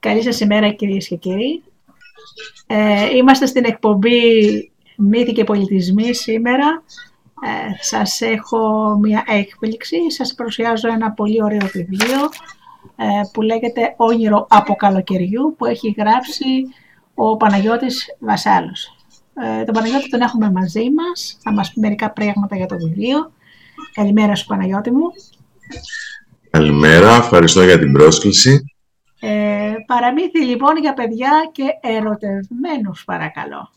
Καλή σας ημέρα κυρίες και κύριοι. Ε, είμαστε στην εκπομπή Μύθοι και Πολιτισμοί σήμερα. Ε, σας έχω μια έκπληξη. Σας παρουσιάζω ένα πολύ ωραίο βιβλίο ε, που λέγεται «Όνειρο από καλοκαιριού» που έχει γράψει ο Παναγιώτης Βασάλος. Ε, τον Παναγιώτη τον έχουμε μαζί μας. Θα μας πει μερικά πράγματα για το βιβλίο. Καλημέρα σου Παναγιώτη μου. Καλημέρα, ευχαριστώ για την πρόσκληση. Ε, παραμύθι λοιπόν για παιδιά και ερωτευμένους παρακαλώ.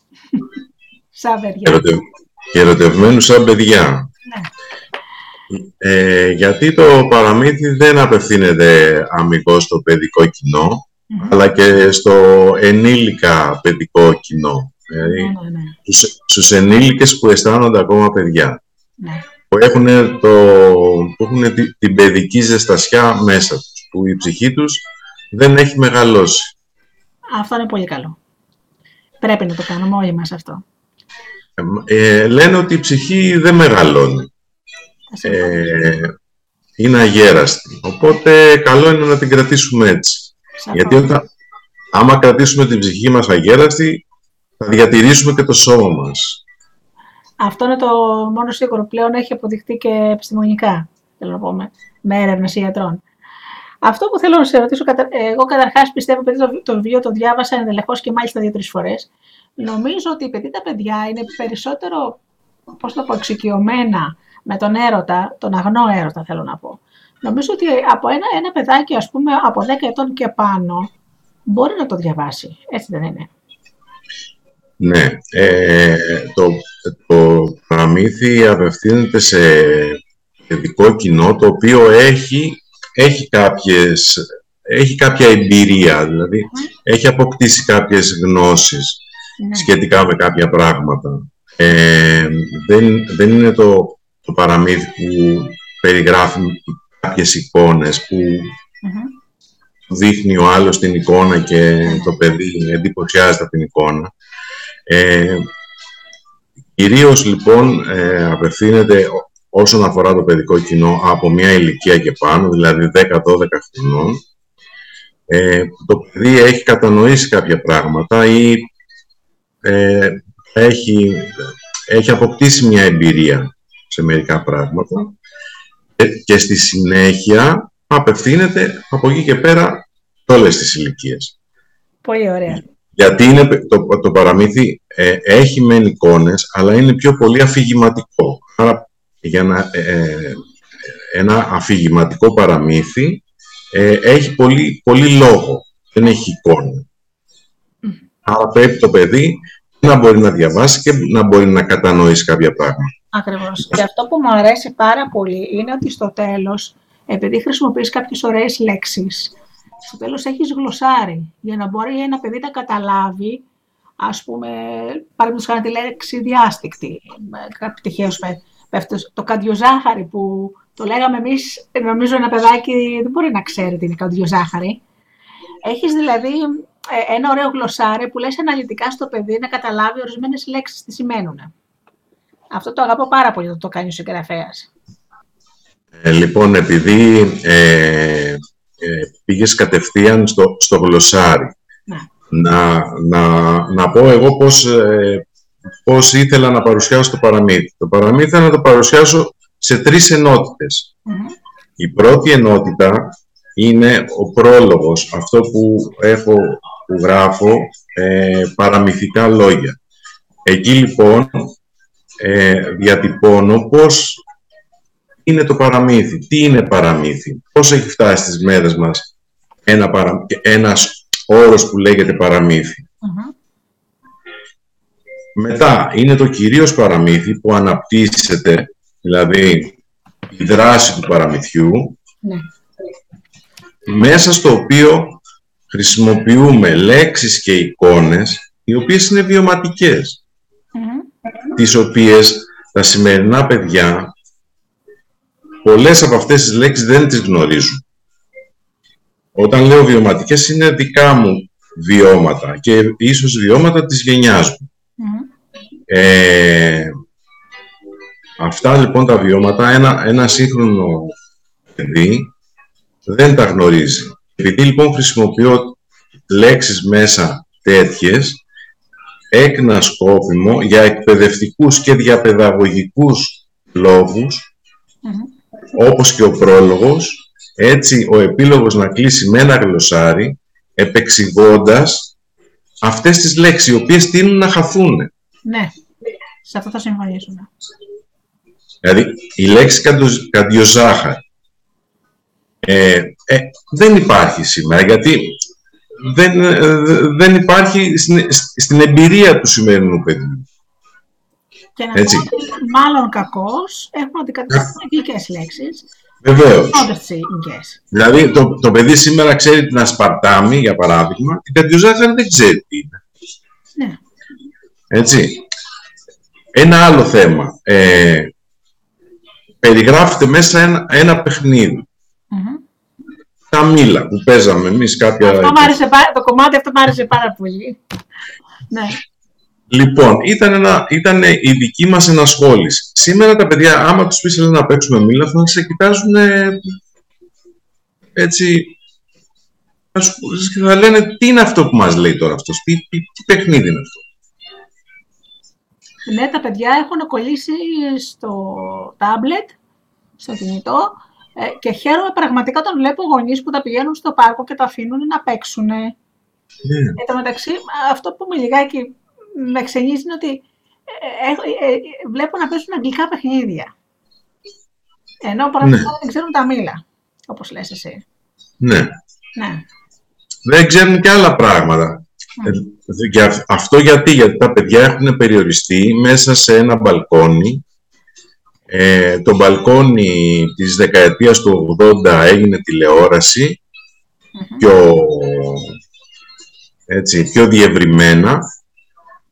σαν παιδιά. Ερωτε... Ερωτευμένους σαν παιδιά. Ναι. Ε, γιατί το παραμύθι δεν απευθύνεται αμυγός στο παιδικό αλλά και στο ενήλικα παιδικό κοινό. Δηλαδή, Ναι, ναι, ναι. στους, στους ενήλικες που αισθάνονται ακόμα παιδιά. ναι. Που έχουν, το, που έχουν τη- την παιδική ζεστασιά μέσα τους. Που η ψυχή τους δεν έχει μεγαλώσει. Αυτό είναι πολύ καλό. Πρέπει να το κάνουμε όλοι μας αυτό. Ε, λένε ότι η ψυχή δεν μεγαλώνει. Θα συμφωνήσω. Ε, είναι αγέραστη. Οπότε καλό είναι να την κρατήσουμε έτσι. Σαφώς. Γιατί όταν, άμα κρατήσουμε την ψυχή μας αγέραστη, θα διατηρήσουμε και το σώμα μας. Αυτό είναι το μόνο σίγουρο. Πλέον έχει αποδειχτεί και επιστημονικά, θέλω να πούμε, με έρευνες ιατρών. Αυτό που θέλω να σε ρωτήσω, κατα- εγώ καταρχάς πιστεύω, επειδή το, το βιβλίο το διάβασα ενδελεχώς και μάλιστα δύο-τρεις φορές. Νομίζω ότι επειδή τα παιδιά είναι περισσότερο, πώς το πω, εξοικειωμένα με τον έρωτα, τον αγνό έρωτα θέλω να πω. Νομίζω ότι από ένα, ένα παιδάκι, ας πούμε, από 10 ετών και πάνω, μπορεί να το διαβάσει. Έτσι δεν είναι; Ναι, ε, το, το παραμύθι απευθύνεται σε παιδικό κοινό το οποίο έχει, έχει, κάποιες, έχει κάποια εμπειρία, δηλαδή έχει αποκτήσει κάποιες γνώσεις Ναι. σχετικά με κάποια πράγματα. Ε, δεν, δεν είναι το, το παραμύθι που περιγράφει κάποιες εικόνες που Μμμ. δείχνει ο άλλος την εικόνα και το παιδί εντυπωσιάζεται από την εικόνα. Ε, κυρίως λοιπόν ε, απευθύνεται ό- όσον αφορά το παιδικό κοινό από μια ηλικία και πάνω, δηλαδή 10-12 χρονών. Ε, το παιδί έχει κατανοήσει κάποια πράγματα ή ε, έχει, έχει αποκτήσει μια εμπειρία σε μερικά πράγματα ε, και στη συνέχεια απευθύνεται από εκεί και πέρα σε όλες τις ηλικίες. Πολύ ωραία. Γιατί είναι, πε- το, το παραμύθι ε, έχει μεν εικόνες, αλλά είναι πιο πολύ αφηγηματικό. Άρα, για να, ε, ε, ένα αφηγηματικό παραμύθι ε, έχει πολύ, πολύ λόγο, δεν έχει εικόνα. Άρα πρέπει το παιδί να μπορεί να διαβάσει και να μπορεί να κατανοήσει κάποια πράγματα. Ακριβώς. Και αυτό που μου αρέσει πάρα πολύ είναι ότι στο τέλος, επειδή χρησιμοποιείς κάποιες ωραίες λέξεις, στο τέλος έχεις γλωσσάρι για να μπορεί ένα παιδί να καταλάβει, ας πούμε, παραδείγματος χάρη τη λέξη διάστηκτη. Ε, Κάποιο τυχαίως πέ- πέφτεις το καντιοζάχαρη που το λέγαμε εμείς, νομίζω ένα παιδάκι δεν μπορεί να ξέρει τι είναι καντιοζάχαρη. Έχεις δηλαδή ε, ένα ωραίο γλωσσάρι που λες αναλυτικά στο παιδί να καταλάβει ορισμένες λέξεις τι σημαίνουν. Αυτό το αγαπώ πάρα πολύ όταν το κάνει ο συγγραφέας. Ε, λοιπόν, επειδή ε, ε, πήγες κατευθείαν στο, στο γλωσσάρι, Ναι. να, να, να πω εγώ πώς, ε, πώς ήθελα να παρουσιάσω το παραμύθι. Το παραμύθι ήθελα να το παρουσιάσω σε τρεις ενότητες. Η πρώτη ενότητα είναι ο πρόλογος, αυτό που, έχω, που γράφω ε, παραμυθικά λόγια. Εκεί λοιπόν ε, διατυπώνω πώς είναι το παραμύθι, τι είναι παραμύθι, πώς έχει φτάσει στις μέρες μας ένα παρα... ένας όρος που λέγεται παραμύθι. Μετά είναι το κυρίως παραμύθι που αναπτύσσεται, δηλαδή η δράση του παραμυθιού, Ναι. μέσα στο οποίο χρησιμοποιούμε λέξεις και εικόνες οι οποίες είναι βιωματικές, τις οποίες τα σημερινά παιδιά πολλές από αυτές τις λέξεις δεν τις γνωρίζουν. Όταν λέω βιωματικές είναι δικά μου βιώματα και ίσως βιώματα της γενιάς μου. Ε, αυτά λοιπόν τα βιώματα ένα, ένα σύγχρονο παιδί δεν τα γνωρίζει. Επειδή λοιπόν χρησιμοποιώ λέξεις μέσα τέτοιες, έκνα σκόπιμο για εκπαιδευτικούς και διαπαιδαγωγικούς όπως και ο πρόλογος, έτσι ο επίλογος να κλείσει με ένα γλωσσάρι, επεξηγώντας αυτές τις λέξεις, οι οποίες τείνουν να χαθούν. Ναι, σε αυτό θα συμφωνήσουμε. Δηλαδή, η λέξη καντιοζάχα ε, ε, δεν υπάρχει σήμερα, γιατί δεν, ε, δεν υπάρχει στην, στην εμπειρία του σημερινού παιδιού. Και να Έτσι. πω μάλλον κακός έχουν αντικαταστήσει αγγλικές λέξεις. Βεβαίως. Δηλαδή, το, το παιδί σήμερα ξέρει την ασπαρτάμι, για παράδειγμα, την καντιοζάχαρη δεν ξέρει τι είναι. Ναι. Έτσι. Ένα άλλο θέμα. Ε, περιγράφεται μέσα ένα, ένα παιχνίδι. Τα μήλα που παίζαμε εμείς κάποια... Αυτό το κομμάτι αυτό μου άρεσε πάρα πολύ. ναι. Λοιπόν, ήταν, ένα, ήταν η δική μας ενασχόληση. Σήμερα τα παιδιά, άμα τους πεις να παίξουμε μήλα, θα σε κοιτάζουν έτσι... Και θα λένε τι είναι αυτό που μας λέει τώρα αυτός, τι, τι, τι παιχνίδι είναι αυτό; Ναι, τα παιδιά έχουν κολλήσει στο τάμπλετ, στο κινητό ε, και χαίρομαι πραγματικά όταν βλέπω γονείς που τα πηγαίνουν στο πάρκο και τα αφήνουν να παίξουν. Ναι. Εν τω μεταξύ, αυτό που με λιγάκι με ξενίζει είναι ότι ε, ε, ε, βλέπω να παίζουν αγγλικά παιχνίδια. Ενώ παραδείγματος ναι. δεν ξέρουν τα μήλα, όπως λες εσύ. Ναι. ναι. Δεν ξέρουν και άλλα πράγματα. Ναι. αυτό γιατί, γιατί τα παιδιά έχουν περιοριστεί μέσα σε ένα μπαλκόνι. Ε, το μπαλκόνι της δεκαετίας του 80 έγινε τηλεόραση πιο, έτσι, πιο διευρυμένα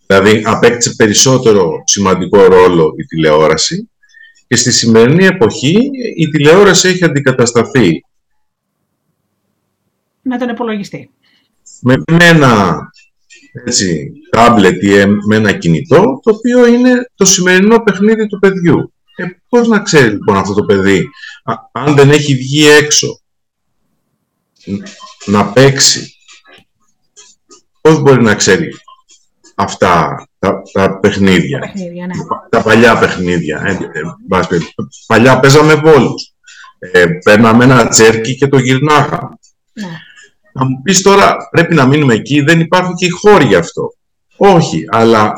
Δηλαδή απέκτησε περισσότερο σημαντικό ρόλο η τηλεόραση και στη σημερινή εποχή η τηλεόραση έχει αντικατασταθεί. Με τον υπολογιστή. Με, ένα έτσι, τάμπλετ ή με ένα κινητό, το οποίο είναι το σημερινό παιχνίδι του παιδιού. Ε, πώς να ξέρει λοιπόν αυτό το παιδί, αν δεν έχει βγει έξω, να παίξει, πώς μπορεί να ξέρει αυτά τα, τα παιχνίδια; Τα, παιχνίδια, ναι. τα παλιά παιχνίδια. Ε, ε, παλιά παίζαμε βόλους. Ε, παίρναμε ένα τσέρκι και το γυρνάγαμε. Ναι. Να μου πεις τώρα, πρέπει να μείνουμε εκεί, δεν υπάρχουν και οι χώροι γι' αυτό. Όχι, αλλά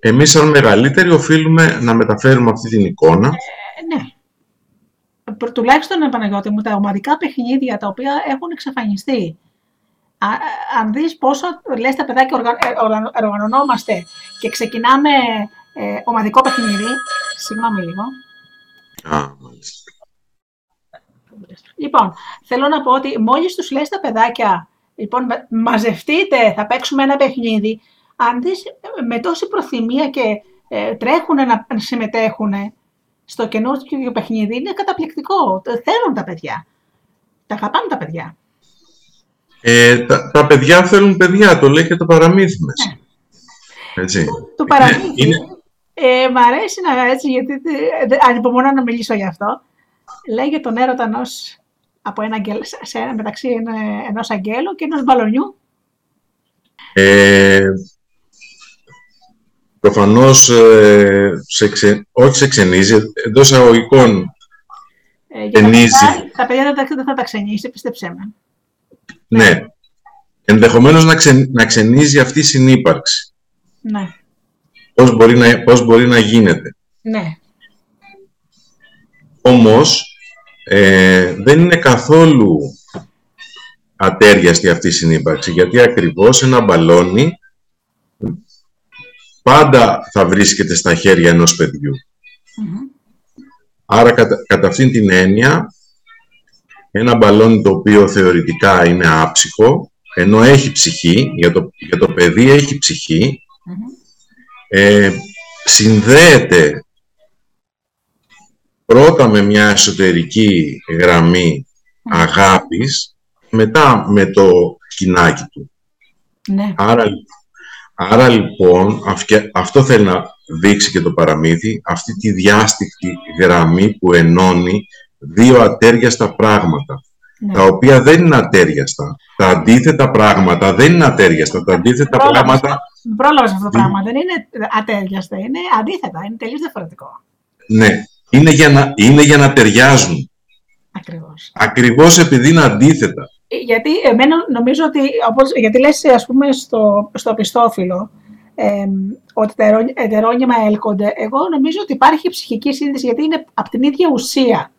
εμείς σαν μεγαλύτεροι οφείλουμε να μεταφέρουμε αυτή την εικόνα. Ε, ναι. Τουλάχιστον, Παναγιώτη μου, τα ομαδικά παιχνίδια τα οποία έχουν εξαφανιστεί αν δεις πόσο λες τα παιδάκια ε, οργανωνόμαστε και ξεκινάμε ε, ομαδικό παιχνίδι, συγγνώμη λίγο. Α, Λοιπόν, θέλω να πω ότι μόλις τους λες τα παιδάκια, λοιπόν, μαζευτείτε, θα παίξουμε ένα παιχνίδι, αν δεις με τόση προθυμία και ε, τρέχουν να συμμετέχουν στο καινούργιο παιχνίδι, είναι καταπληκτικό. Θέλουν τα παιδιά. Τα αγαπάνε τα παιδιά. Ε, τα, τα, παιδιά θέλουν παιδιά, το λέει και το παραμύθι μας. Ναι. Έτσι. Το παραμύθι, είναι... ε, μ' αρέσει να έτσι, γιατί ανυπομονώ να μιλήσω γι' αυτό. Λέει για τον έρωτα ενός, από ένα, σε, μεταξύ ενός αγγέλου και ενός μπαλονιού. Ε, προφανώς, ε, σε ξε, όχι σε ξενίζει, εντός αγωγικών ε, τα, παιδιά, τα παιδιά δεν θα τα ξενήσει, πίστεψέ με. Ναι. Ενδεχομένως να, να ξενίζει αυτή η συνύπαρξη. Ναι. Πώς μπορεί να, πώς μπορεί να γίνεται. Ναι. Όμως, ε, δεν είναι καθόλου ατέριαστη αυτή η συνύπαρξη, γιατί ακριβώς ένα μπαλόνι πάντα θα βρίσκεται στα χέρια ενός Άρα, κατά, κατά αυτήν την έννοια, ένα μπαλόνι το οποίο θεωρητικά είναι άψυχο, ενώ έχει ψυχή, για το, για το παιδί έχει ε, συνδέεται πρώτα με μια εσωτερική γραμμή αγάπης, μετά με το σκηνάκι του. Ναι. Άρα, άρα λοιπόν, αυτό θέλει να δείξει και το παραμύθι, αυτή τη διάστηκτη γραμμή που ενώνει δύο ατέριαστα πράγματα. ναι. τα οποία δεν είναι ατέριαστα. Τα αντίθετα πράγματα δεν είναι ατέριαστα. Τα αντίθετα πρόλαβες, πράγματα... Πρόλαβες αυτό το πράγμα. Δεν είναι ατέριαστα. Είναι αντίθετα. Είναι τελείως διαφορετικό. Ναι. Είναι για να, είναι για να ταιριάζουν. Ακριβώς. Ακριβώς επειδή είναι αντίθετα. Ε, γιατί εμένα νομίζω ότι, όπως, γιατί λες ας πούμε στο, στο πιστόφυλλο, ε, ότι τα ετερόνυμα έλκονται, εγώ νομίζω ότι υπάρχει ψυχική σύνδεση γιατί είναι από την ίδια ουσία.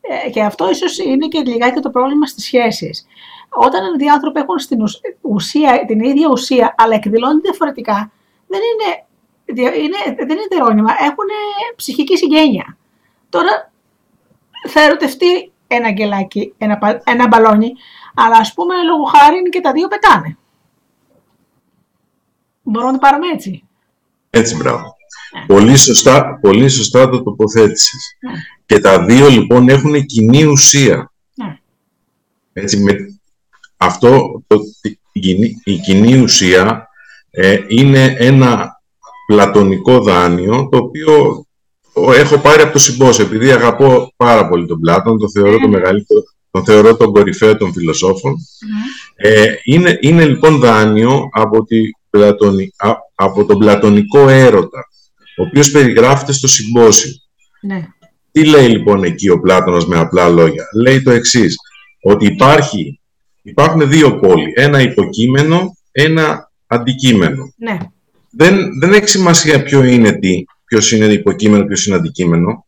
Ε, και αυτό ίσως είναι και λιγάκι το πρόβλημα στις σχέσεις. Όταν δύο άνθρωποι έχουν στην ουσία, την ίδια ουσία, αλλά εκδηλώνουν διαφορετικά, δεν είναι, είναι, δεν είναι ετερόνυμα, έχουν ψυχική συγγένεια. Τώρα θα ερωτευτεί ένα γκελάκι, ένα, ένα μπαλόνι, αλλά ας πούμε λόγω χάρη είναι και τα δύο πετάνε. Μπορώ να το πάρουμε έτσι; Έτσι, μπράβο. Ναι. Πολύ, σωστά, πολύ σωστά το τοποθέτησες. Ναι. Και τα δύο λοιπόν έχουν κοινή ουσία. Ναι. Έτσι, με, αυτό, το, η, κοινή, η κοινή ουσία ε, είναι ένα πλατωνικό δάνειο, το οποίο έχω πάρει από το συμπόσιο, επειδή αγαπώ πάρα πολύ τον Πλάτων, τον θεωρώ το μεγαλύτερο, τον θεωρώ τον κορυφαίο των φιλοσόφων. Ε, είναι, είναι λοιπόν δάνειο από, τη από τον πλατωνικό έρωτα, ο οποίος περιγράφεται στο συμπόσιο. Ναι. Τι λέει λοιπόν εκεί ο Πλάτωνας με απλά λόγια; Λέει το εξής, ότι υπάρχει, υπάρχουν δύο πόλοι, ένα υποκείμενο, ένα αντικείμενο. Ναι. Δεν, δεν έχει σημασία ποιο είναι τι, ποιος είναι υποκείμενο, ποιος είναι αντικείμενο.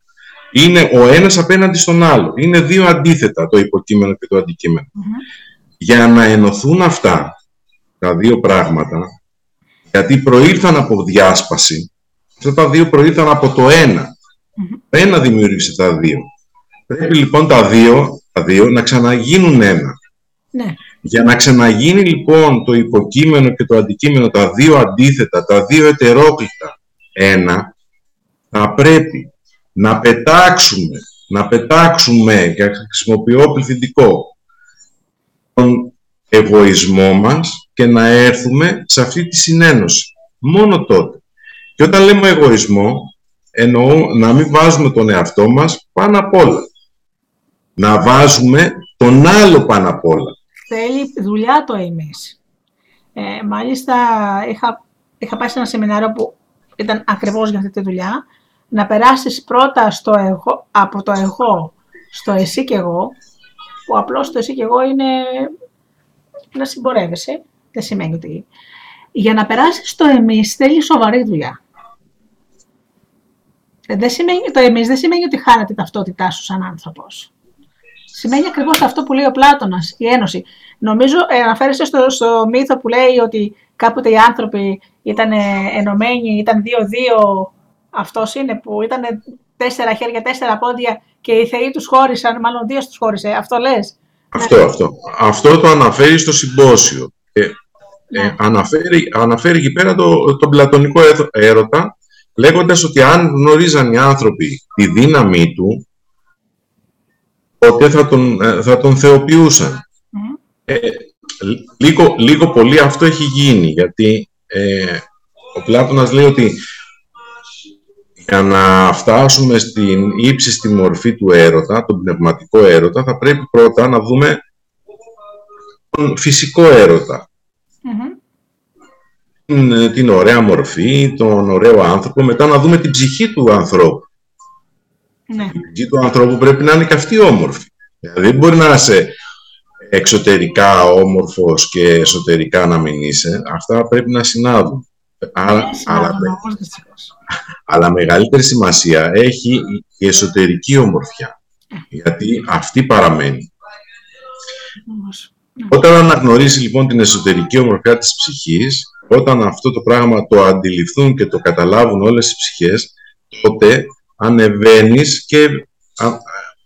Είναι ο ένας απέναντι στον άλλο. Είναι δύο αντίθετα το υποκείμενο και το αντικειμενο Για να ενωθούν αυτά τα δύο πράγματα, γιατί προήλθαν από διάσπαση, αυτά τα δύο προήλθαν από το ένα. Το ένα δημιούργησε τα δύο. Πρέπει λοιπόν τα δύο, τα δύο να ξαναγίνουν ένα. Ναι. Για να ξαναγίνει λοιπόν το υποκείμενο και το αντικείμενο, τα δύο αντίθετα, τα δύο ετερόκλητα ένα, θα πρέπει να πετάξουμε, να πετάξουμε, και χρησιμοποιώ πληθυντικό, τον εγωισμό μας και να έρθουμε σε αυτή τη συνένωση. Μόνο τότε. Και όταν λέμε εγωισμό, εννοώ να μην βάζουμε τον εαυτό μας πάνω απ' όλα. Να βάζουμε τον άλλο πάνω απ' όλα. Θέλει δουλειά το εμείς. Ε, μάλιστα, είχα, είχα πάει σε ένα σεμινάριο που ήταν ακριβώς για αυτή τη δουλειά να περάσεις πρώτα στο εγώ, από το εγώ στο εσύ και εγώ, που απλώς το εσύ και εγώ είναι να συμπορεύεσαι, δεν σημαίνει ότι... Για να περάσεις στο εμείς θέλεις σοβαρή δουλειά. Ε, δεν σημαίνει, το εμείς δεν σημαίνει ότι χάνεται η ταυτότητά σου σαν άνθρωπος. Σημαίνει ακριβώς αυτό που λέει ο Πλάτωνας, η ένωση. Νομίζω ε, αναφέρεστε στο, στο μύθο που λέει ότι κάποτε οι άνθρωποι ήταν ενωμένοι, ήταν δύο-δύο αυτός είναι που ήταν τέσσερα χέρια, τέσσερα πόδια και οι θεοί τους χώρισαν, μάλλον δύο τους χώρισε. Αυτό λες; Αυτό, αυτό. Αυτό το αναφέρει στο συμπόσιο. Ε, ε ναι. αναφέρει, αναφέρει εκεί πέρα το, τον πλατωνικό έρωτα, λέγοντας ότι αν γνωρίζαν οι άνθρωποι τη δύναμή του, τότε θα τον, ε, θα τον θεοποιούσαν. Ε, λίγο, λίγο πολύ αυτό έχει γίνει, γιατί ε, ο Πλάτωνας λέει ότι για να φτάσουμε στην ύψιστη μορφή του έρωτα, τον πνευματικό έρωτα, θα πρέπει πρώτα να δούμε τον φυσικό Την, την ωραία μορφή, τον ωραίο άνθρωπο, μετά να δούμε την ψυχή του ανθρώπου. Ναι. Η ψυχή του ανθρώπου πρέπει να είναι και αυτή όμορφη. Δηλαδή δεν μπορεί να είσαι εξωτερικά όμορφος και εσωτερικά να μην είσαι. Αυτά πρέπει να συνάδουν. Αλλά, αλλά, αλλά μεγαλύτερη σημασία έχει η εσωτερική ομορφιά. Γιατί αυτή παραμένει. Όταν αναγνωρίσει λοιπόν την εσωτερική ομορφιά της ψυχής, όταν αυτό το πράγμα το αντιληφθούν και το καταλάβουν όλες οι ψυχές, τότε ανεβαίνεις και,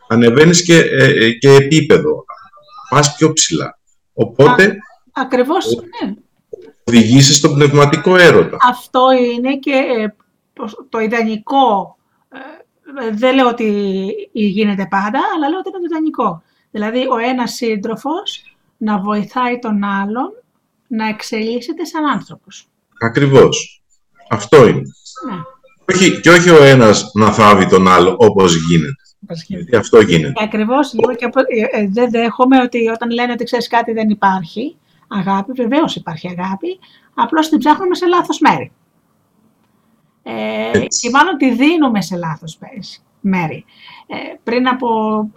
ανεβαίνεις και, ε, ε, και επίπεδο. Πας πιο ψηλά. Οπότε... ακριβώς, ναι οδηγήσεις στον πνευματικό έρωτα. Αυτό είναι και ε, το ιδανικό. Ε, δεν λέω ότι γίνεται πάντα, αλλά λέω ότι είναι το ιδανικό. Δηλαδή, ο ένας σύντροφος να βοηθάει τον άλλον να εξελίσσεται σαν άνθρωπος. Ακριβώς. Αυτό είναι. Ναι. Όχι, και όχι ο ένας να θάβει τον άλλο όπως γίνεται. Γιατί αυτό γίνεται. Ακριβώς, λίγο και ε, ε, δεν δέχομαι ότι όταν λένε ότι ξέρεις κάτι δεν υπάρχει αγάπη, βεβαίως υπάρχει αγάπη, απλώς την ψάχνουμε σε λάθος μέρη. Ε, και μάλλον τη δίνουμε σε λάθος μέρη. Ε, πριν από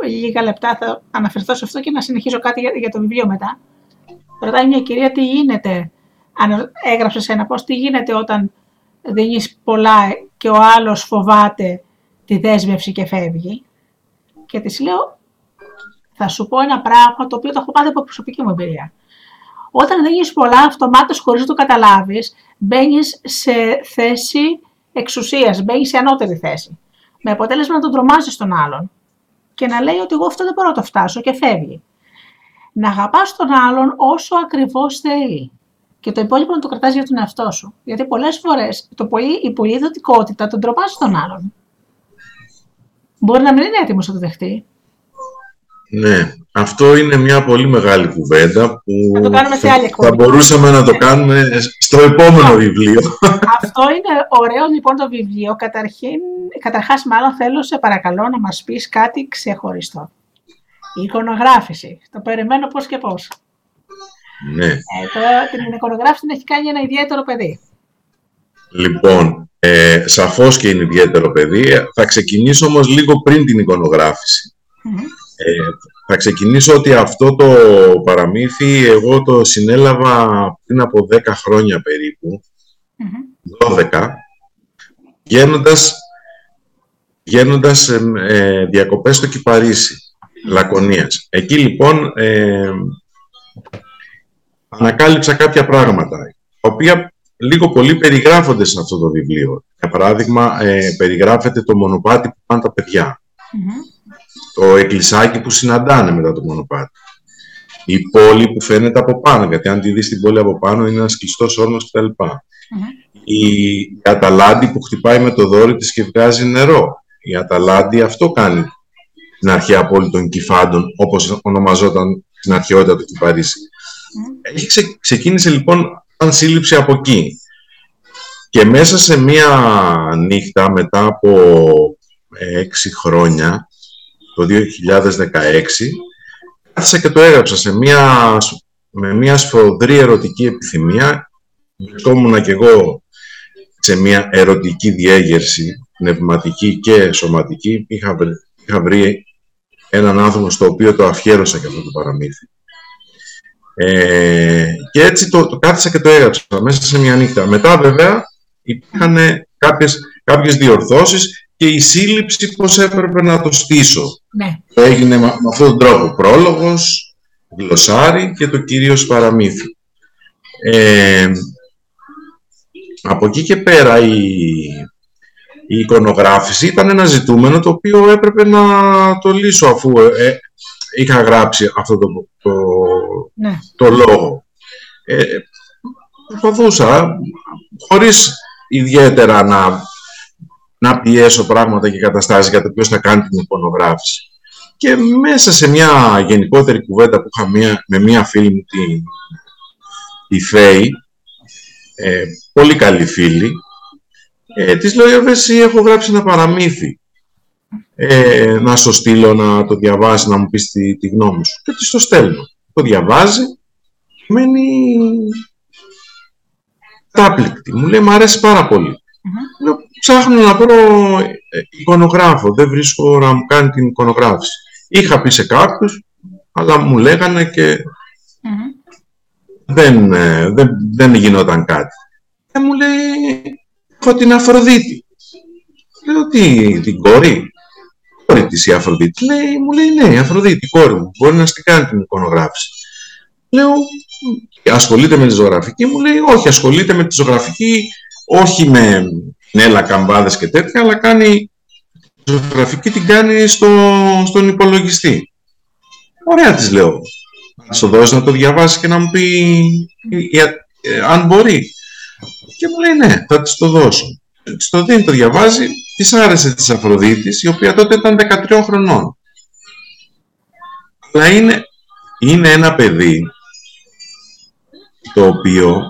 λίγα λεπτά θα αναφερθώ σε αυτό και να συνεχίσω κάτι για, το βιβλίο μετά. Ρωτάει μια κυρία τι γίνεται, αν έγραψε ένα πώς, τι γίνεται όταν δίνεις πολλά και ο άλλος φοβάται τη δέσμευση και φεύγει. Και της λέω, θα σου πω ένα πράγμα το οποίο το έχω πάρει από προσωπική μου εμπειρία. Όταν δίνεις πολλά αυτομάτως χωρίς να το καταλάβεις, μπαίνεις σε θέση εξουσίας, μπαίνεις σε ανώτερη θέση. Με αποτέλεσμα να τον τρομάζεις τον άλλον και να λέει ότι εγώ αυτό δεν μπορώ να το φτάσω και φεύγει. Να αγαπάς τον άλλον όσο ακριβώς θέλει και το υπόλοιπο να το κρατάς για τον εαυτό σου. Γιατί πολλές φορές το πολύ, η πολλή δοτικότητα τον τρομάζει τον άλλον. Μπορεί να μην είναι έτοιμος να το δεχτεί. Ναι, αυτό είναι μια πολύ μεγάλη κουβέντα που θα, το κάνουμε σε άλλη θα μπορούσαμε να το κάνουμε στο επόμενο βιβλίο. Αυτό είναι ωραίο λοιπόν το βιβλίο. Καταρχήν, καταρχάς μάλλον θέλω σε παρακαλώ να μας πεις κάτι ξεχωριστό. Η εικονογράφηση. Το περιμένω πώς και πώς. Ναι. Ε, την εικονογράφηση την έχει κάνει ένα ιδιαίτερο παιδί. Λοιπόν, ε, σαφώς και είναι ιδιαίτερο παιδί. Θα ξεκινήσω όμως λίγο πριν την εικονογραφηση ε, θα ξεκινήσω ότι αυτό το παραμύθι εγώ το συνέλαβα πριν από 10 χρόνια περίπου, 12, γίνοντας, γίνοντας ε, ε, διακοπές στο Κυπαρίσι, Λακωνίας. Εκεί λοιπόν ε, ανακάλυψα κάποια πράγματα, τα οποία λίγο πολύ περιγράφονται σε αυτό το βιβλίο. Για παράδειγμα, ε, περιγράφεται το μονοπάτι που πάνε τα παιδιά το εκκλησάκι που συναντάνε μετά το μονοπάτι. Η πόλη που φαίνεται από πάνω, γιατί αν τη δεις την πόλη από πάνω είναι ένας κλειστός όρμος κτλ. Η Αταλάντη που χτυπάει με το δόρυ της και βγάζει νερό. Η Αταλάντη αυτό κάνει την αρχαία πόλη των Κυφάντων, όπως ονομαζόταν στην αρχαιότητα του Κυπαρίσι. Έχει ξεκίνησε λοιπόν σαν σύλληψη από εκεί. Και μέσα σε μία νύχτα μετά από έξι χρόνια το 2016 κάθισα και το έγραψα σε μια, με μια σφοδρή ερωτική επιθυμία. Βρισκόμουν και εγώ σε μια ερωτική διέγερση πνευματική και σωματική. Είχα βρει, είχα βρει έναν άνθρωπο στο οποίο το αφιέρωσα και αυτό το παραμύθι ε, και έτσι το, το κάθισα και το έγραψα μέσα σε μια νύχτα μετά βέβαια υπήρχαν κάποιες, κάποιες διορθώσεις και η σύλληψη πώς έπρεπε να το στήσω. Ναι. Έγινε με, αυτόν τον τρόπο πρόλογος, γλωσσάρι και το κυρίως παραμύθι. Ε, από εκεί και πέρα η, η εικονογράφηση ήταν ένα ζητούμενο το οποίο έπρεπε να το λύσω αφού ε, είχα γράψει αυτό το, το, ναι. το λόγο. Ε, προσπαθούσα χωρίς ιδιαίτερα να να πιέσω πράγματα και καταστάσεις για το ποιος θα κάνει την εικονογράφηση. Και μέσα σε μια γενικότερη κουβέντα που είχα μία, με μία φίλη μου, τη, τη Φέη, ε, πολύ καλή φίλη, ε, της λέω, εσύ έχω γράψει ένα παραμύθι. Ε, να στο στείλω, να το διαβάσει, να μου πεις τη, τη γνώμη σου. Και της το στέλνω. Το διαβάζει, μένει τάπληκτη. Μου λέει, μου αρέσει πάρα πολύ. Λέω, ψάχνω να βρω ε, εικονογράφο, δεν βρίσκω να μου κάνει την εικονογράφηση. Είχα πει σε κάποιους, αλλά μου λέγανε και δεν, ε, δεν, δεν γινόταν κάτι. Και μου λέει, έχω την Αφροδίτη. Λέω, τι, την κόρη; Κόρη της η Αφροδίτη. Λέει, μου λέει, ναι, η Αφροδίτη, η κόρη μου. Μπορεί να στην κάνει την εικονογράφηση. Λέω, ασχολείται με τη ζωγραφική. Μου λέει, όχι, ασχολείται με τη ζωγραφική, όχι με νέλα, καμπάδες και τέτοια, αλλά κάνει ζωγραφική την κάνει στο, στον υπολογιστή. Ωραία της λέω. Να σου δώσεις να το διαβάσει και να μου πει ε, αν μπορεί. Και μου λέει ναι, θα της το δώσω. Της το δίνει, το διαβάζει, της άρεσε της Αφροδίτης, η οποία τότε ήταν 13 χρονών. Αλλά είναι, είναι ένα παιδί το οποίο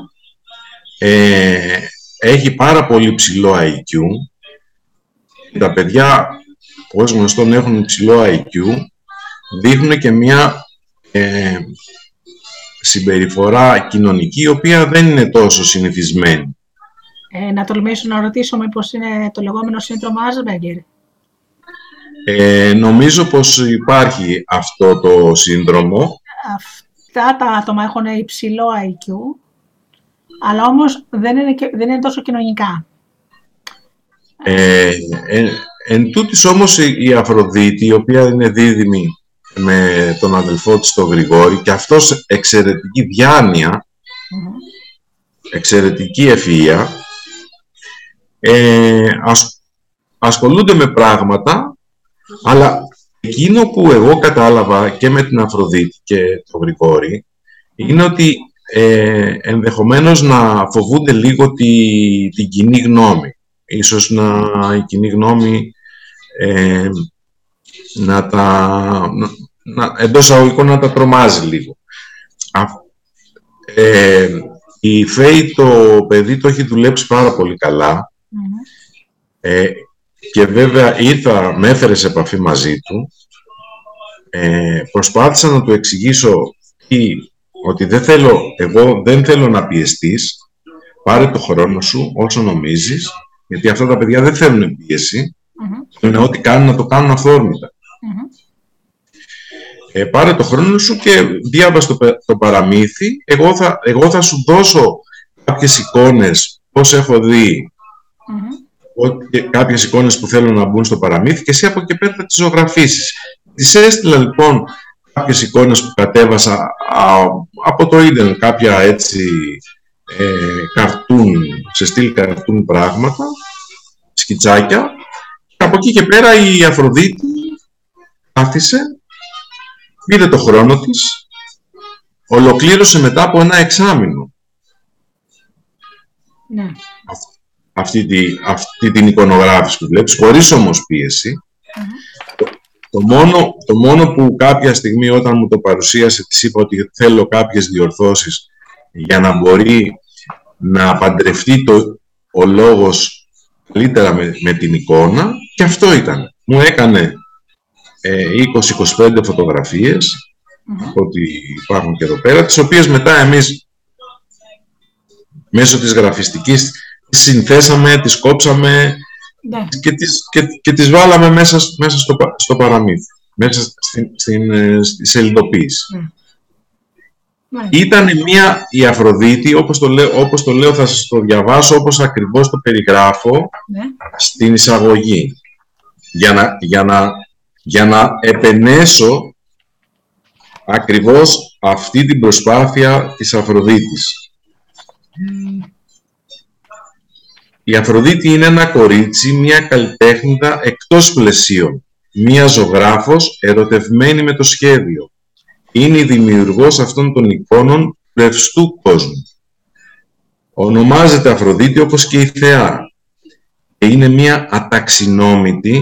ε, έχει πάρα πολύ ψηλό IQ. Τα παιδιά ως γνωστόν έχουν υψηλό IQ, δείχνουν και μια ε, συμπεριφορά κοινωνική, η οποία δεν είναι τόσο συνηθισμένη. Ε, να τολμήσω να ρωτήσω μήπως είναι το λεγόμενο σύνδρομο Άσμπεργκερ. Ε, νομίζω πως υπάρχει αυτό το σύνδρομο. Αυτά τα άτομα έχουν υψηλό IQ, αλλά όμως δεν είναι, δεν είναι τόσο κοινωνικά. Ε, ε, εν τούτης όμως η Αφροδίτη, η οποία είναι δίδυμη με τον αδελφό της τον Γρηγόρη και αυτός εξαιρετική εξαιρετική ευφυΐα, ε, ασχολούνται με πράγματα, αλλά εκείνο που εγώ κατάλαβα και με την Αφροδίτη και τον Γρηγόρη είναι ότι ε, ενδεχομένως να φοβούνται λίγο τη, την κοινή γνώμη. Ίσως να η κοινή γνώμη ε, να τα, να, εντός αγωγικών να τα τρομάζει λίγο. Ε, η Φέη το παιδί το έχει δουλέψει πάρα πολύ ε, και βέβαια ήρθα, με έφερε σε επαφή μαζί του. Ε, προσπάθησα να του εξηγήσω ότι δεν θέλω, εγώ δεν θέλω να πιεστείς, πάρε το χρόνο σου όσο νομίζεις, γιατί αυτά τα παιδιά δεν θέλουν πίεση, είναι ό,τι κάνουν να το κάνουν αυθόρμητα. Ε, πάρε το χρόνο σου και διάβασε το, το παραμύθι. Εγώ θα, εγώ θα σου δώσω κάποιες εικόνες, πώς έχω δει, mm-hmm. Κάποιες εικόνες που θέλω να μπουν στο παραμύθι και εσύ από εκεί πέρα θα τις ζωγραφίσεις. Τις έστειλα λοιπόν κάποιες εικόνες που κατέβασα από το ίντερνετ, κάποια έτσι ε, καρτούν, σε στυλ καρτούν πράγματα, σκιτσάκια. Και από εκεί και πέρα η Αφροδίτη κάθισε πήρε το χρόνο της, ολοκλήρωσε μετά από ένα εξάμεινο. Ναι. Αυτή, τη, αυτή την εικονογράφηση που βλέπεις, χωρίς όμως Το, μόνο, το μόνο που κάποια στιγμή όταν μου το παρουσίασε της είπα ότι θέλω κάποιες διορθώσεις για να μπορεί να παντρευτεί το, ο λόγος καλύτερα με, με την εικόνα και αυτό ήταν. Μου έκανε 20-25 ε, φωτογραφίες mm-hmm. ότι υπάρχουν και εδώ πέρα, τις οποίες μετά εμείς μέσω της γραφιστικής τις συνθέσαμε, τις κόψαμε ναι. και, τις, και, και τις βάλαμε μέσα, μέσα στο, στο παραμύθι, μέσα στην, στην, ε, στη σελιδοποίηση. Mm. Ήταν μια η Αφροδίτη, όπως το, λέω, όπως το λέω θα σας το διαβάσω, όπως ακριβώς το περιγράφω ναι. στην εισαγωγή. Για να, για να για να επενέσω ακριβώς αυτή την προσπάθεια της Αφροδίτης. Η Αφροδίτη είναι ένα κορίτσι, μια καλλιτέχνητα εκτός πλαισίων, μια ζωγράφος ερωτευμένη με το σχέδιο. Είναι η δημιουργός αυτών των εικόνων του κόσμου. Ονομάζεται Αφροδίτη όπως και η Θεά είναι μια αταξινόμητη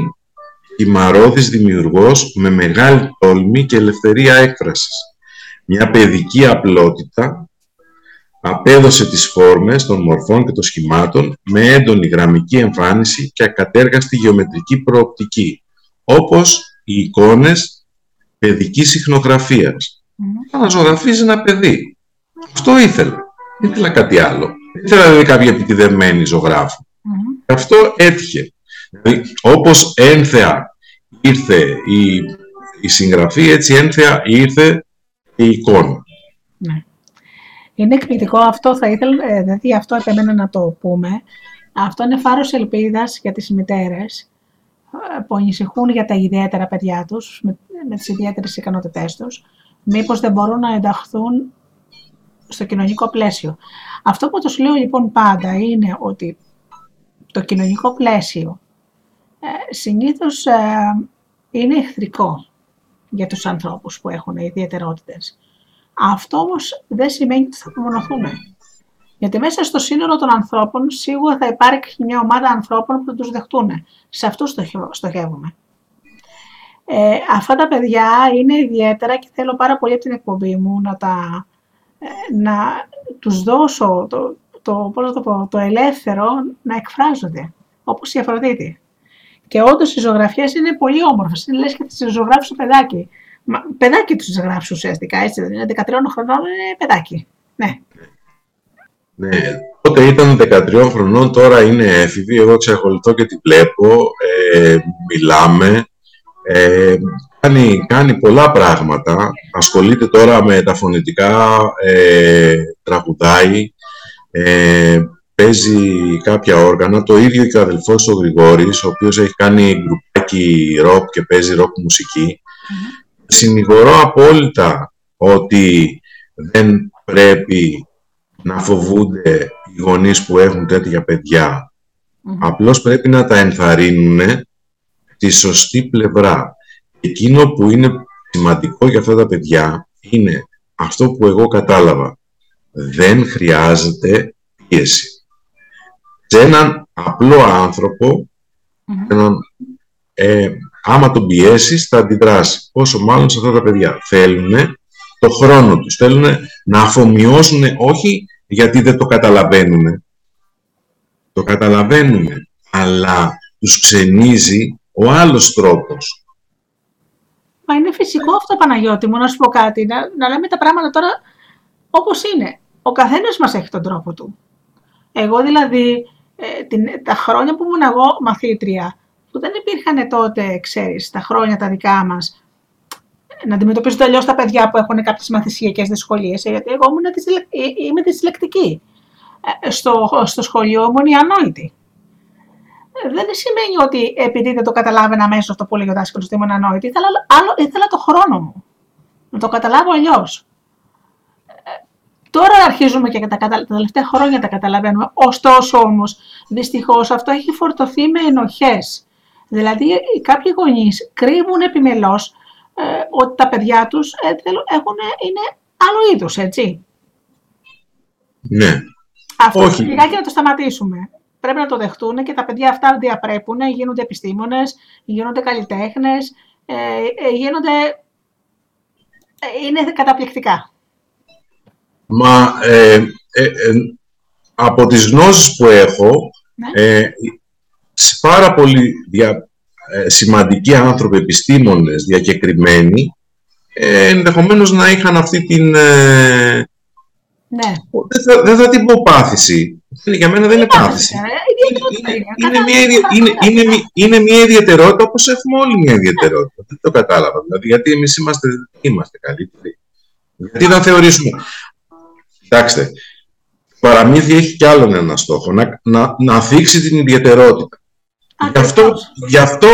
Μαρόδης δημιουργός με μεγάλη τόλμη και ελευθερία έκφρασης. Μια παιδική απλότητα απέδωσε τις φόρμες των μορφών και των σχημάτων με έντονη γραμμική εμφάνιση και ακατέργαστη γεωμετρική προοπτική, όπως οι εικόνες παιδικής συχνογραφίας. Mm. Να ζωγραφίζει ένα παιδί. Αυτό ήθελα. Δεν ήθελα κάτι άλλο. Δεν ήθελα δηλαδή κάποια επιτιδεμένη ζωγράφου. Αυτό έτυχε. Δηλαδή, όπως ένθεα ήρθε η, η συγγραφή, έτσι ένθεα ήρθε η εικόνα. Ναι. Είναι εκπληκτικό αυτό, θα ήθελα, ε, δηλαδή αυτό επέμενα να το πούμε. Αυτό είναι φάρος ελπίδας για τις μητέρες ε, που ανησυχούν για τα ιδιαίτερα παιδιά τους, με, με τις ιδιαίτερες ικανότητές τους, μήπως δεν μπορούν να ενταχθούν στο κοινωνικό πλαίσιο. Αυτό που τους λέω λοιπόν πάντα είναι ότι το κοινωνικό πλαίσιο ε, συνήθως ε, είναι εχθρικό για τους ανθρώπους που έχουν ιδιαιτερότητες. Αυτό όμως δεν σημαίνει ότι θα απομονωθούμε. Γιατί μέσα στο σύνολο των ανθρώπων σίγουρα θα υπάρχει μια ομάδα ανθρώπων που θα τους δεχτούν. Σε αυτούς στοχεύουμε. Ε, αυτά τα παιδιά είναι ιδιαίτερα και θέλω πάρα πολύ από την εκπομπή μου να, τα, ε, να τους δώσω το, το, το, το ελεύθερο να εκφράζονται, όπως η Αφροδίτη Και όντως οι ζωγραφιές είναι πολύ όμορφες. Είναι λες και τις ζωγράφεις το παιδάκι. Μα, παιδάκι τους γράψει ουσιαστικά, έτσι δεν είναι. 13 χρονών είναι παιδάκι. Ναι. Ναι, τότε ήταν 13 χρονών, τώρα είναι έφηβη. Εγώ εξακολουθώ και τη βλέπω. Ε, μιλάμε. Ε, κάνει, κάνει πολλά πράγματα. Ασχολείται τώρα με τα φωνητικά, ε, τραγουδάει, ε, παίζει κάποια όργανα. Το ίδιο και ο αδελφός ο Γρηγόρης, ο οποίος έχει κάνει γκρουπάκι ροκ και παίζει ροκ μουσική. Συνηγορώ απόλυτα ότι δεν πρέπει να φοβούνται οι γονείς που έχουν τέτοια παιδιά. Απλώς πρέπει να τα ενθαρρύνουν τη σωστή πλευρά. Εκείνο που είναι σημαντικό για αυτά τα παιδιά είναι αυτό που εγώ κατάλαβα. Δεν χρειάζεται πίεση. Σε έναν απλό άνθρωπο, έναν, ε, άμα τον πιέσεις θα αντιδράσεις. Πόσο μάλλον σε αυτά τα παιδιά. Θέλουν το χρόνο τους. Θέλουν να αφομοιώσουν, όχι γιατί δεν το καταλαβαίνουν. Το καταλαβαίνουν, αλλά τους ξενίζει ο άλλος τρόπος. Μα είναι φυσικό αυτό, Παναγιώτη μου, να σου πω κάτι. Να, να λέμε τα πράγματα τώρα όπως είναι. Ο καθένας μας έχει τον τρόπο του. Εγώ δηλαδή, ε, την, τα χρόνια που ήμουν εγώ μαθήτρια, που δεν υπήρχαν τότε, ξέρεις, τα χρόνια τα δικά μας, να αντιμετωπίζονται αλλιώς τα παιδιά που έχουν κάποιες μαθησιακές δυσκολίες. Ε, γιατί εγώ ήμουν, ε, είμαι δυσλεκτική. Στο, στο σχολείο ήμουν η ανόητη δεν σημαίνει ότι επειδή δεν το καταλάβαινα αμέσως το που έλεγε ο δάσκαλο ότι ήμουν ανόητη. Ήθελα, άλλο, ήθελα το χρόνο μου. Να το καταλάβω αλλιώς. Ε, τώρα αρχίζουμε και τα, τα τελευταία χρόνια τα καταλαβαίνουμε. Ωστόσο όμως, δυστυχώς αυτό έχει φορτωθεί με ενοχές. Δηλαδή, κάποιοι γονείς κρύβουν επιμελώς ε, ότι τα παιδιά τους ε, είναι άλλο είδους, έτσι. Ναι. Αυτό Όχι. λιγάκι να το σταματήσουμε πρέπει να το δεχτούν και τα παιδιά αυτά διαπρέπουν, γίνονται επιστήμονες, γίνονται καλλιτέχνες, ε, ε γίνονται... Ε, είναι καταπληκτικά. Μα ε, από τις γνώσεις που έχω, ναι. Πάρα πολύ δια, σημαντικοί άνθρωποι, επιστήμονες, διακεκριμένοι, ενδεχομένως να είχαν αυτή την... Ναι. Δεν, θα, δεν θα την πω πάθηση, για μένα δεν είναι πάθηση. Είναι μια ιδιαιτερότητα όπως έχουμε όλοι μια ιδιαιτερότητα. Δεν το κατάλαβα. Δηλαδή, γιατί εμείς είμαστε, είμαστε καλύτεροι. Γιατί να θεωρήσουμε. Κοιτάξτε, παραμύθι έχει κι άλλον ένα στόχο, να, να, να θίξει την ιδιαιτερότητα. Γι' αυτό, γι αυτό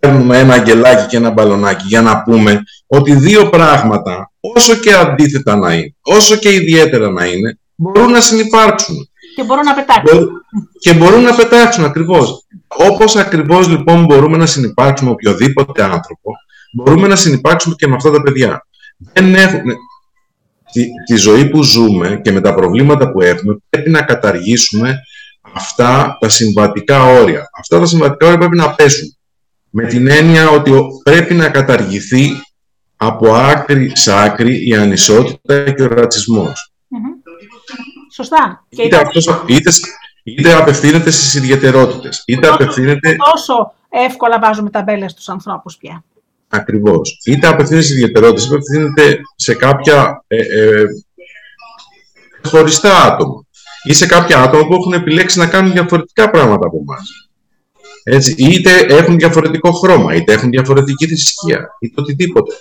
παίρνουμε ένα αγγελάκι και ένα μπαλονάκι για να πούμε ότι δύο πράγματα, όσο και αντίθετα να είναι, όσο και ιδιαίτερα να είναι, μπορούν να συνεπάρξουν. Και μπορούν να πετάξουν. Και μπορούν να πετάξουν ακριβώς. Όπως ακριβώς λοιπόν μπορούμε να συνεπάρξουμε οποιοδήποτε άνθρωπο, μπορούμε να συνεπάρξουμε και με αυτά τα παιδιά. Δεν έχουν... Τη, τη ζωή που ζούμε και με τα προβλήματα που έχουμε πρέπει να καταργήσουμε αυτά τα συμβατικά όρια. Αυτά τα συμβατικά όρια πρέπει να πέσουν. Με την έννοια ότι πρέπει να καταργηθεί από άκρη σε άκρη η ανισότητα και ο ρατσισμός. Σωστά. είτε, αυτός, είτε, είτε απευθύνεται στις ιδιαιτερότητες, είτε τόσο, απευθύνεται... Τόσο εύκολα βάζουμε ταμπέλες στους ανθρώπους πια. Ακριβώς. Είτε απευθύνεται στις ιδιαιτερότητες, είτε απευθύνεται σε κάποια ε, ε, χωριστά άτομα ή σε κάποια άτομα που έχουν επιλέξει να κάνουν διαφορετικά πράγματα από εμάς. Έτσι, είτε έχουν διαφορετικό χρώμα, είτε έχουν διαφορετική θρησκεία, είτε οτιδήποτε.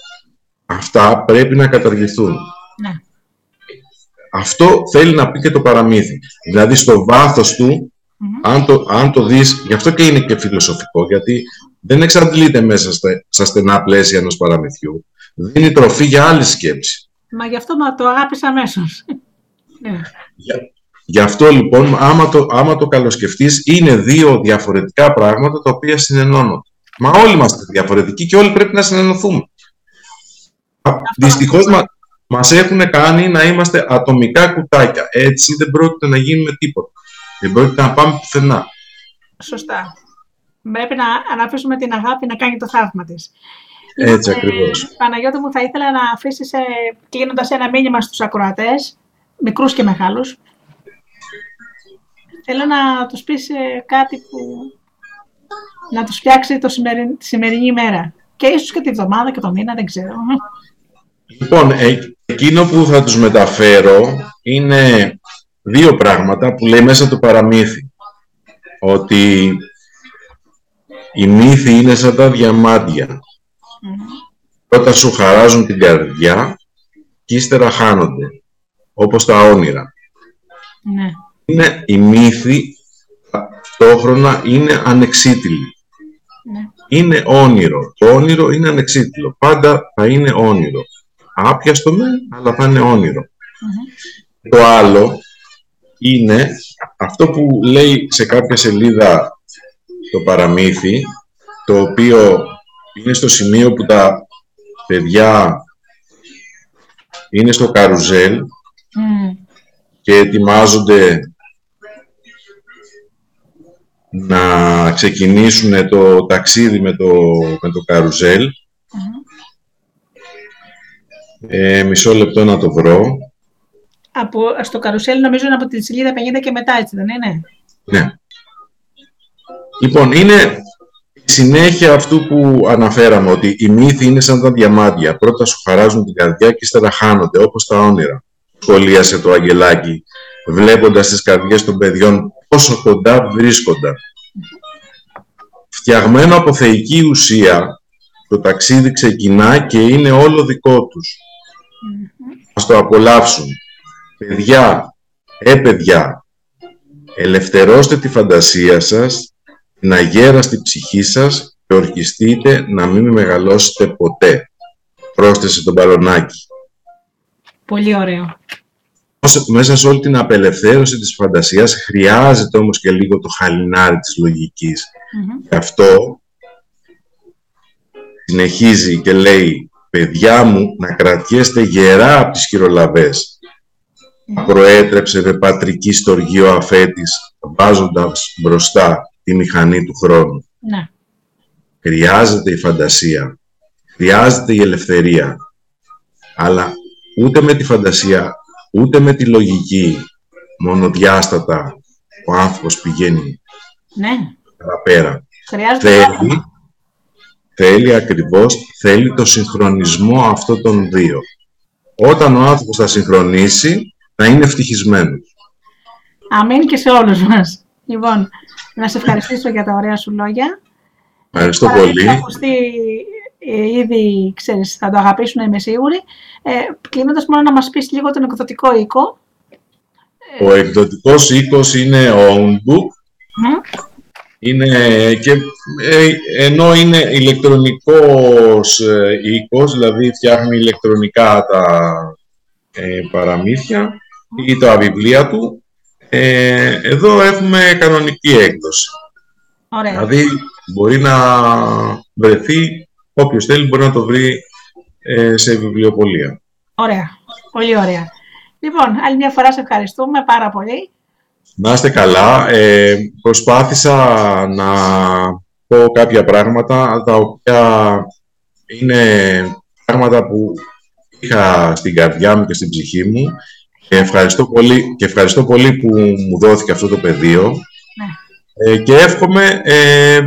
Αυτά πρέπει να καταργηθούν. Ναι. Αυτό θέλει να πει και το παραμύθι. Δηλαδή στο βάθος του, αν, το, αν το δεις, γι' αυτό και είναι και φιλοσοφικό, γιατί δεν εξαντλείται μέσα στα, στα στενά πλαίσια ενός παραμυθιού. Δίνει τροφή για άλλη σκέψη. Μα γι' αυτό μα το αγάπησα αμέσως. ναι. Γι' αυτό λοιπόν, άμα το, άμα το καλοσκεφτείς, είναι δύο διαφορετικά πράγματα τα οποία συνενώνονται. Μα όλοι είμαστε διαφορετικοί και όλοι πρέπει να συνενωθούμε. Δυστυχώς, μα, μας έχουν κάνει να είμαστε ατομικά κουτάκια. Έτσι δεν πρόκειται να γίνουμε τίποτα. Δεν πρόκειται να πάμε πουθενά. Σωστά. Πρέπει να, να αφήσουμε την αγάπη να κάνει το θαύμα της. Έτσι λοιπόν, ακριβώς. Παναγιώτη μου, θα ήθελα να αφήσεις ε, κλείνοντας ένα μήνυμα στους ακροατές, μικρούς και μεγάλους. Θέλω να τους πεις ε, κάτι που να τους φτιάξει το σημερι... τη σημερινή ημέρα. Και ίσως και τη βδομάδα και το μήνα, δεν ξέρω. Λοιπόν, ε, εκείνο που θα τους μεταφέρω είναι δύο πράγματα που λέει μέσα το παραμύθι. Ότι η μύθη είναι σαν τα διαμάντια. Πρώτα σου χαράζουν την καρδιά και ύστερα χάνονται, όπως τα όνειρα. Ναι. Είναι η μύθη, ταυτόχρονα είναι ανεξίτηλη. Ναι. Είναι όνειρο. Το όνειρο είναι ανεξίτηλο. Πάντα θα είναι όνειρο. Άπιαστο με, αλλά θα είναι όνειρο. Το άλλο είναι αυτό που λέει σε κάποια σελίδα το παραμύθι, το οποίο είναι στο σημείο που τα παιδιά είναι στο καρουζέλ και ετοιμάζονται να ξεκινήσουν το ταξίδι με το, με το καρουζέλ. Ε, μισό λεπτό να το βρω. Από, στο καρουσέλ νομίζω είναι από τη σελίδα 50 και μετά, έτσι δεν είναι; Ναι. Λοιπόν, είναι η συνέχεια αυτού που αναφέραμε, ότι οι μύθοι είναι σαν τα διαμάντια. Πρώτα σου χαράζουν την καρδιά και ύστερα χάνονται, όπως τα όνειρα. Σχολίασε το Αγγελάκι, βλέποντας τις καρδιές των παιδιών πόσο κοντά βρίσκονταν. Φτιαγμένο από θεϊκή ουσία, το ταξίδι ξεκινά και είναι όλο δικό τους. Ας το απολαύσουν. Παιδιά, ε παιδιά, ελευθερώστε τη φαντασία σας, την αγέραστη ψυχή σας και ορκιστείτε να μην μεγαλώσετε ποτέ. Πρόσθεσε τον μπαλονάκι. Πολύ ωραίο. Μέσα σε όλη την απελευθέρωση της φαντασίας χρειάζεται όμως και λίγο το χαλινάρι της λογικής. Γι' αυτό συνεχίζει και λέει «Παιδιά μου, να κρατιέστε γερά από τις χειρολαβές». Προέτρεψε με πατρική στοργή ο αφέτης, βάζοντας μπροστά τη μηχανή του χρόνου. Ναι. Χρειάζεται η φαντασία, χρειάζεται η ελευθερία, αλλά ούτε με τη φαντασία, ούτε με τη λογική, μονοδιάστατα, ο άνθρωπος πηγαίνει Ναι. παραπέρα. Χρειάζεται Θέλει, θέλει ακριβώς, θέλει το συγχρονισμό αυτών των δύο. Όταν ο άνθρωπος θα συγχρονίσει, θα είναι ευτυχισμένος. Αμήν και σε όλους μας. Λοιπόν, να σε ευχαριστήσω για τα ωραία σου λόγια. Ευχαριστώ Παρά πολύ. έχει ακουστεί ε, ήδη, ξέρεις, θα το αγαπήσουν, είμαι σίγουρη. Ε, κλείνοντας, μόνο να μας πεις λίγο τον εκδοτικό οίκο. Ο εκδοτικός οίκος είναι ο Ownbook. Μμ. Είναι και, ε, ενώ είναι ηλεκτρονικός ε, οίκος, δηλαδή φτιάχνει ηλεκτρονικά τα ε, παραμύθια ή τα βιβλία του, ε, εδώ έχουμε κανονική έκδοση. Ωραία. Δηλαδή μπορεί να βρεθεί, όποιος θέλει μπορεί να το βρει ε, σε βιβλιοπωλεία. Ωραία. Πολύ ωραία. Λοιπόν, άλλη μια φορά σε ευχαριστούμε πάρα πολύ. Να είστε καλά. Ε, προσπάθησα να πω κάποια πράγματα, τα οποία είναι πράγματα που είχα στην καρδιά μου και στην ψυχή μου. Και ευχαριστώ πολύ, και ευχαριστώ πολύ που μου δόθηκε αυτό το πεδίο. Ναι. Ε, και εύχομαι ε,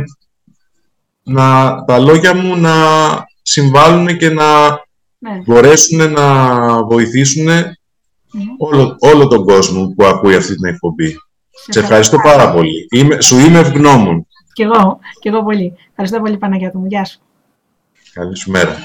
να, τα λόγια μου να συμβάλλουν και να Ναι. μπορέσουν να βοηθήσουν Μμ. όλο, όλο τον κόσμο που ακούει αυτή την εκπομπή. Σε ευχαριστώ πάρα πολύ. Είμαι, σου είμαι ευγνώμων. Κι εγώ, κι εγώ πολύ. Ευχαριστώ πολύ Παναγιώτη μου. Γεια σου. Καλή σου μέρα.